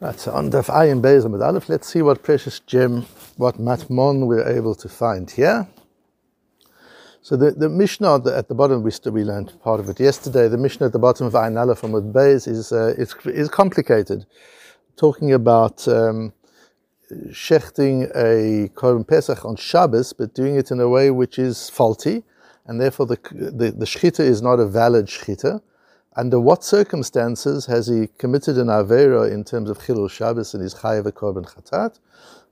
So on Daf Ayin Beis Amud Aleph, let's see what precious gem, what matmon we're able to find here. So the, the Mishnah at the, at the bottom, we, still, we learned part of it yesterday. The Mishnah at the bottom of Ayin Aleph Amud Beis is, uh, is, is complicated, talking about um, shechting a Korban Pesach on Shabbos, but doing it in a way which is faulty, and therefore the, the, the shchita is not a valid shchita under what circumstances has he committed an avera in terms of chilul Shabbos and his chayav korban chatat,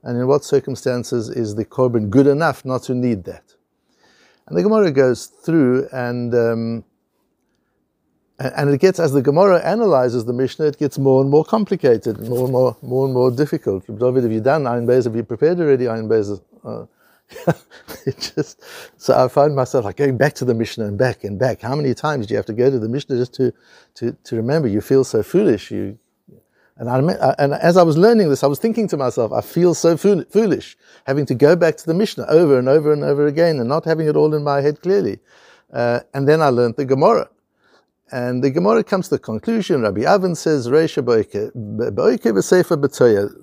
and in what circumstances is the korban good enough not to need that? And the Gemara goes through and um, and it gets as the Gemara analyzes the Mishnah, it gets more and more complicated, more and more, more and more difficult. David, have you done Ayin Beis? Have you prepared already Ayin Beis? Uh, it just so I find myself like going back to the Mishnah and back and back. How many times do you have to go to the Mishnah just to to, to remember? You feel so foolish. You and I and as I was learning this, I was thinking to myself, I feel so foolish having to go back to the Mishnah over and over and over again and not having it all in my head clearly. Uh, and then I learned the Gemara. And the Gemara comes to the conclusion, Rabbi Avin says, Reisha Boike.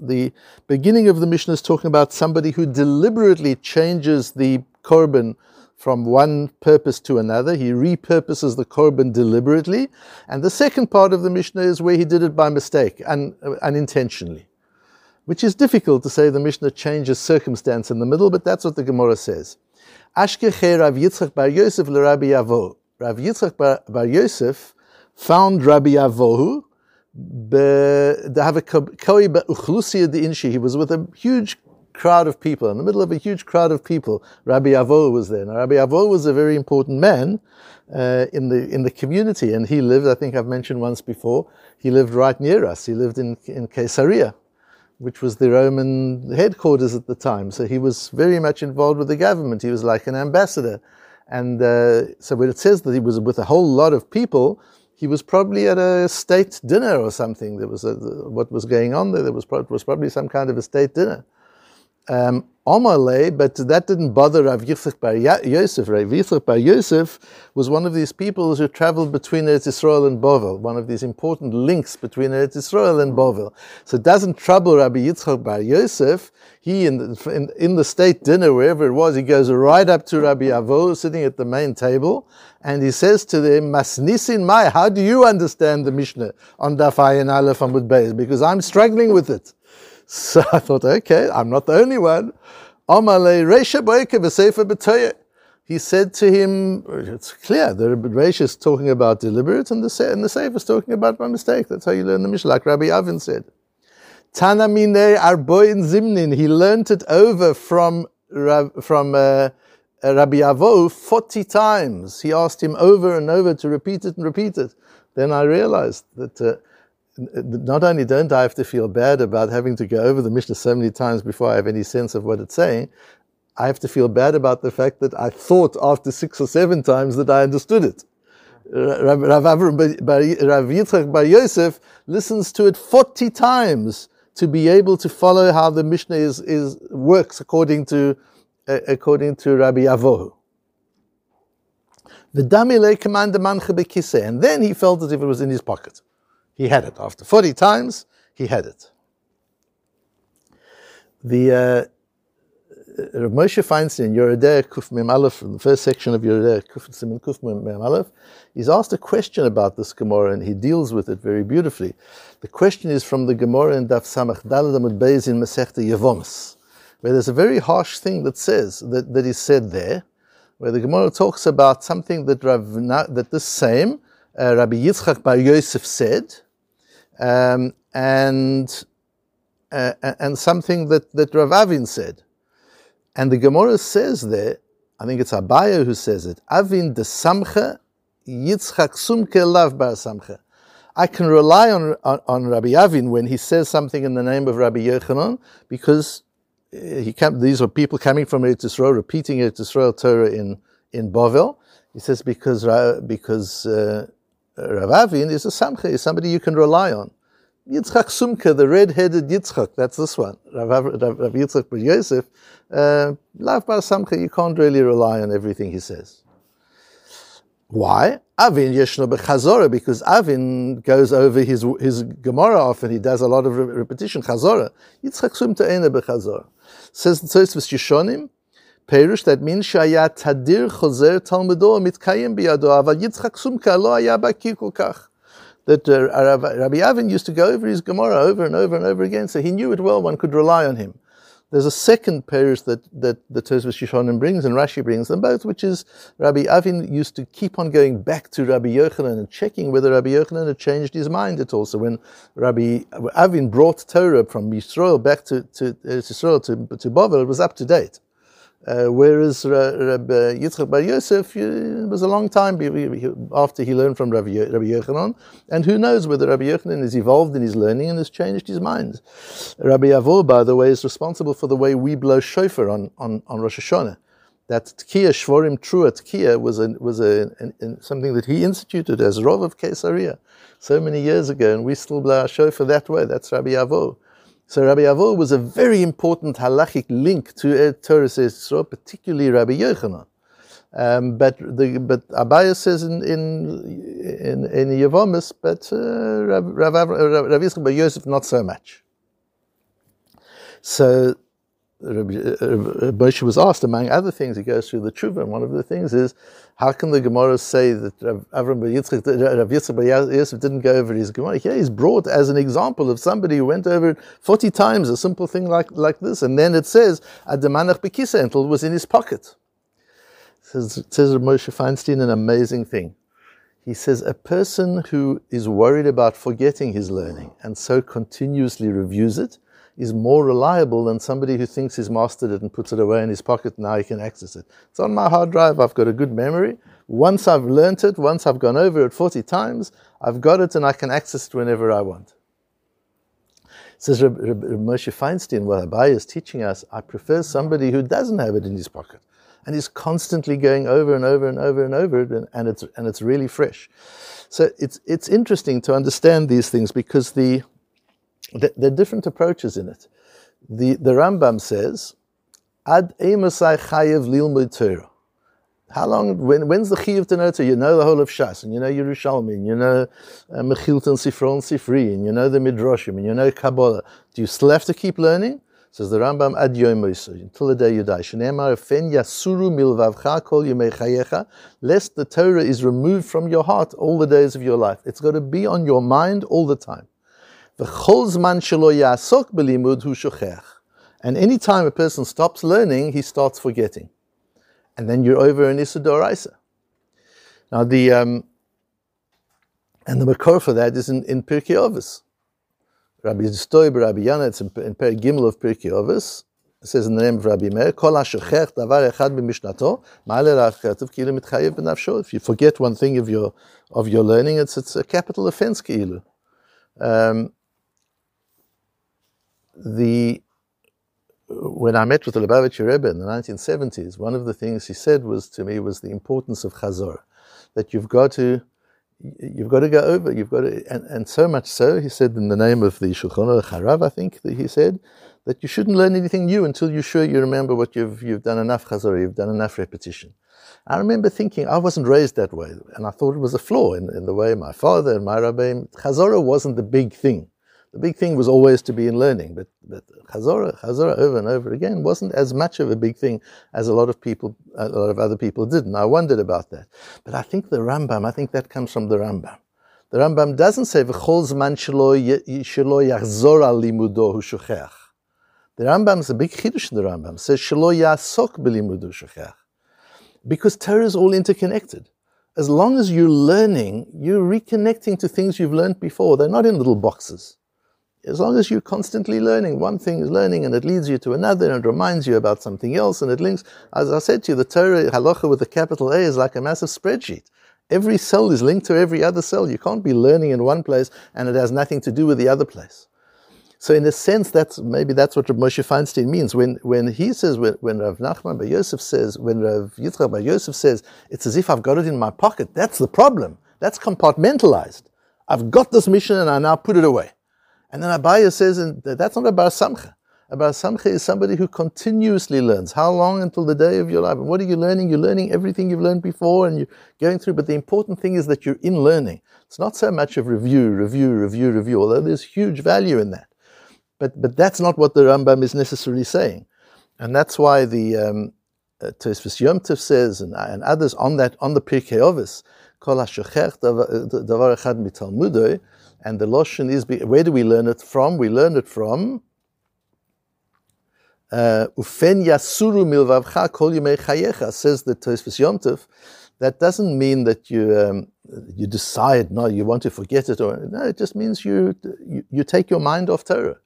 The beginning of the Mishnah is talking about somebody who deliberately changes the korban from one purpose to another. He repurposes the korban deliberately. And the second part of the Mishnah is where he did it by mistake, un, uh, unintentionally. Which is difficult to say the Mishnah changes circumstance in the middle, but that's what the Gemara says. Ashkeche Rav Yitzchak Bar Yosef Rabbi Yavo. Rav Yitzchak Bar, Bar Yosef found Rabbi Avohu. He was with a huge crowd of people, in the middle of a huge crowd of people. Rabbi Avohu was there. Now, Rabbi Avohu was a very important man uh, in the in the community, and he lived. I think I've mentioned once before. He lived right near us. He lived in in Caesarea, which was the Roman headquarters at the time. So he was very much involved with the government. He was like an ambassador. And uh, so when it says that he was with a whole lot of people, he was probably at a state dinner or something. There was a, what was going on there. There was, was probably some kind of a state dinner. Um, but that didn't bother Rav Yitzchak Bar Yosef. Rav Yitzchak Bar Yosef was one of these people who traveled between Eretz Yisrael and Bovel, one of these important links between Eretz Yisrael and Bovel. So it doesn't trouble Rabbi Yitzchak Bar Yosef. He, in the, in, in, the state dinner, wherever it was, he goes right up to Rabbi Avo, sitting at the main table, and he says to them, Masnisin Mai, how do you understand the Mishnah on Daf Ayin Aleph Amud Beis? Because I'm struggling with it. So I thought, okay, I'm not the only one. He said to him, it's clear, the Reish is talking about deliberate and the, and the Seifa is talking about by mistake. That's how you learn the Mishnah, like Rabbi Avin said. Tanamine Arboin Zimnin, he learned it over from, from uh, Rabbi Avo 40 times. He asked him over and over to repeat it and repeat it. Then I realized that uh, not only don't I have to feel bad about having to go over the Mishnah so many times before I have any sense of what it's saying, I have to feel bad about the fact that I thought after six or seven times that I understood it. Rav, Rav, Rav Yitzchak Bar Yosef listens to it 40 times to be able to follow how the Mishnah is, is works according to, uh, according to Rabbi Avohu. And then he felt as if it was in his pocket. He had it. After 40 times, he had it. The uh, Rav Moshe Feinstein, Yoreh De'ah Kuf Mem Aleph, in the first section of Yoreh De'ah Kuf Siman Kuf Mem Aleph, he's asked a question about this Gemara and he deals with it very beautifully. The question is from the Gemara in Daf Samach Dalad Amud Beis in Masechta Yevomis, where there's a very harsh thing that says that, that is said there, where the Gemara talks about something that Rav, that this same uh, Rabbi Yitzchak Bar Yosef said, um, and uh, and something that that Rav Avin said, and the Gemara says there, I think it's Abaya who says it. Avin de Samcha Yitzchak Sumke Lav Bar Samcha. I can rely on, on, on Rabbi Avin when he says something in the name of Rabbi Yochanan because uh, he came, these are people coming from Eretz Yisrael, repeating Eretz Yisrael Torah in in Bovel. He says because because uh, Rav Avin is a samcha, is somebody you can rely on. Yitzchak Sumka, the red-headed Yitzchak, that's this one. Rav, Rav, Rav Yitzchak Bar Yosef, uh, Bar Samcha, you can't really rely on everything he says. Why? Avin yeshno bechazora because Avin goes over his his Gemara often. He does a lot of repetition chazora. Yitzchak sum te'ena bechazora. Says the Tosfos Yishonim. Perush that means shaya tadir sumka lo haya bakir kach. That uh, Rabbi Avin used to go over his Gemara over and over and over again, so he knew it well. One could rely on him. There's a second perush that, that the Tosfos Yishonim brings and Rashi brings them both, which is Rabbi Avin used to keep on going back to Rabbi Yochanan and checking whether Rabbi Yochanan had changed his mind at all. So when Rabbi Avin brought Torah from Yisrael back to, to Israel to, to Bavel, it was up to date. Uh, whereas Rabbi Yitzchak Bar Yosef it was a long time after he learned from Rabbi, Yochanan, and who knows whether Rabbi Yochanan has evolved in his learning and has changed his mind. Rabbi Avo, by the way, is responsible for the way we blow shofar on, on, on Rosh Hashanah. That Tkiya Shvorim Trua Tkiya was a, was a, an, an, something that he instituted as Rov of Caesarea so many years ago, and we still blow our shofar that way. That's Rabbi Avo. So Rabbi Avo was a very important halachic link to Torah says so, particularly Rabbi Yochanan. Um, but the, but Abaya says in in in, in Yevomis, but uh, Rav, Rav, Rav Yitzchak Yosef not so much. So uh, Uh, Moshe was asked, among other things, he goes through the tshuva, and one of the things is, how can the Gemara say that Avram Yitzchak, Rav Yitzchak Yosef didn't go over his Gemara? Here he's brought as an example of somebody who went over it 40 times, a simple thing like, like this, and then it says, Adamanach Bekisa was in his pocket. It says, it says Moshe Feinstein an amazing thing. He says, a person who is worried about forgetting his learning and so continuously reviews it, is more reliable than somebody who thinks he's mastered it and puts it away in his pocket and now he can access it. It's on my hard drive, I've got a good memory. Once I've learnt it, once I've gone over it 40 times, I've got it and I can access it whenever I want. Says Reb, Reb, Reb Moshe Feinstein, what Abai is teaching us, I prefer somebody who doesn't have it in his pocket and is constantly going over and over and over and over it, and, and, it's, and it's really fresh. So it's, it's interesting to understand these things because the, there are different approaches in it. The, the Rambam says, Ad emasai chayev lilmud Torah. How long, when, when's the chiyuv to know You know the whole of Shas, and you know Yerushalmi, and you know uh, Mechilton Sifron Sifri, and you know the Midrashim, and you know Kabbalah. Do you still have to keep learning? Says the Rambam, Ad yom until the day you die. Shneemar fen yasuru milvavcha kol chayecha, lest the Torah is removed from your heart all the days of your life. It's got to be on your mind all the time. And any time a person stops learning, he starts forgetting. And then you're over in Isa. Now the um, and the makor for that is in, in Pirkei Avos. Rabbi Stoib, Rabbi Yana, it's in, in Per Gimel of Pirkei Avos. It says in the name of Rabbi Meir, Kol hashechech davar echad b'mishnato, ma'ale ra'achatuv ki'ilu mitchayev b'nafsho. If you forget one thing of your of your learning, it's it's a capital offense ki'ilu. Um, the when I met with the Lubavitcher Rebbe in the 1970s, one of the things he said was to me was the importance of Chazor, that you've got to you've got to go over, you've got to, and, and so much so, he said in the name of the Shulchan Harav, I think that he said that you shouldn't learn anything new until you're sure you remember what you've you've done enough Chazor, you've done enough repetition. I remember thinking I wasn't raised that way, and I thought it was a flaw in, in the way my father and my Rabbi Chazorah wasn't the big thing. The big thing was always to be in learning, but, but Chazorah over and over again wasn't as much of a big thing as a lot of people, a lot of other people did. And I wondered about that. But I think the Rambam, I think that comes from the Rambam. The Rambam doesn't say, V'chol shelo yachzor al limudo hu shuchech. The Rambam is a big chiddush in the Rambam. says, Shelo yasok b'limudo shuchech. Because Torah is all interconnected as long as you're learning, you're reconnecting to things you've learned before. They're not in little boxes as long as you're constantly learning, one thing is learning and it leads you to another and it reminds you about something else and it links. As I said to you, the Torah halacha with a capital A is like a massive spreadsheet. Every cell is linked to every other cell. You can't be learning in one place and it has nothing to do with the other place. So in a sense, that's maybe that's what Moshe Feinstein means when when he says when, when Rav Nachman Bar Yosef says when Rav Yitzchak Bar Yosef says it's as if I've got it in my pocket. That's the problem. That's compartmentalized. I've got this Mishnah and I now put it away. And then Abaya says, and that's not a bar samcha. A Bar Samcha is somebody who continuously learns. How long until the day of your life? And what are you learning? You're learning everything you've learned before and you're going through. But the important thing is that you're in learning. It's not so much of review, review, review, review, although there's huge value in that. But, but that's not what the Rambam is necessarily saying. And that's why the um, uh, Tosfos Yom Tov says, and, and others on that, on the Pirkei Kol HaShochech Davar Echad Mitalmudoi, and the Loshen is, where do we learn it from? We learn it from uh, Ufen Yasuru Milvavcha Kol Yimei Chayecha, says the Tosfos Yom Tov. That doesn't mean that you um, you decide no, you want to forget it, or no, it just means you, you, you take your mind off Torah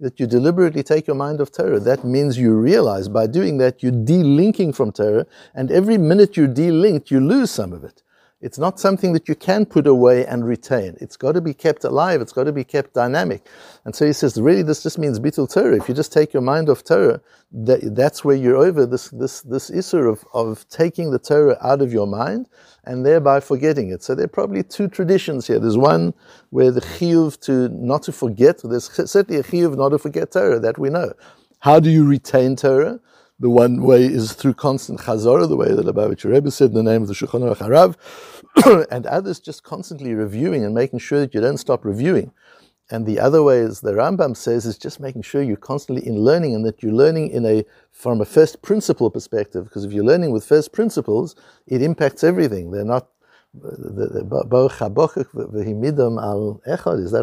that you deliberately take your mind off Torah. That means you realize by doing that you're delinking from Torah, and every minute you're delinked, you lose some of it. It's not something that you can put away and retain. It's got to be kept alive. It's got to be kept dynamic. And so he says, really, this just means bitul Torah. If you just take your mind off Torah, that, that's where you're over this, this, this issue of, of taking the Torah out of your mind and thereby forgetting it. So there are probably two traditions here. There's one where the chiyuv to not to forget. There's certainly a chiyuv not to forget Torah that we know. How do you retain Torah? The one way is through constant chazorah, the way that Lubavitcher Rebbe said in the name of the Shulchan Aruch Harav, and others just constantly reviewing and making sure that you don't stop reviewing. And the other way, as the Rambam says, is just making sure you're constantly in learning and that you're learning in a from a first principle perspective. Because if you're learning with first principles, it impacts everything. They're not. Is that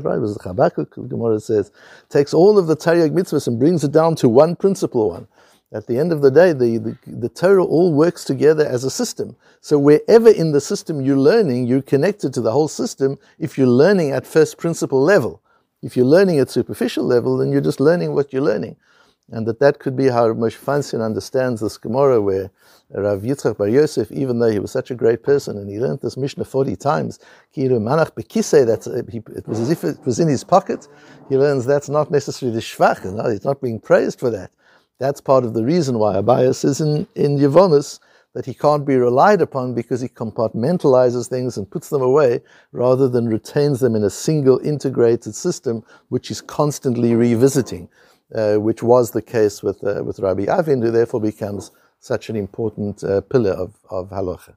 right? Was Chabakuk? Gemara says takes all of the Taryag mitzvahs and brings it down to one principle one. At the end of the day, the, the, the, Torah all works together as a system. So wherever in the system you're learning, you're connected to the whole system if you're learning at first principle level. If you're learning at superficial level, then you're just learning what you're learning. And that that could be how Moshe Feinstein understands this Gemara where Rav Yitzchak Bar Yosef, even though he was such a great person and he learned this Mishnah 40 times, manach bekise, that's, uh, it was as if it was in his pocket. He learns that's not necessarily the shvach, he's not being praised for that. That's part of the reason why Abaye is in, in Yevomis that he can't be relied upon because he compartmentalizes things and puts them away rather than retains them in a single integrated system which is constantly revisiting, uh, which was the case with, uh, with Rabbi Avin, who therefore becomes such an important uh, pillar of, of halacha.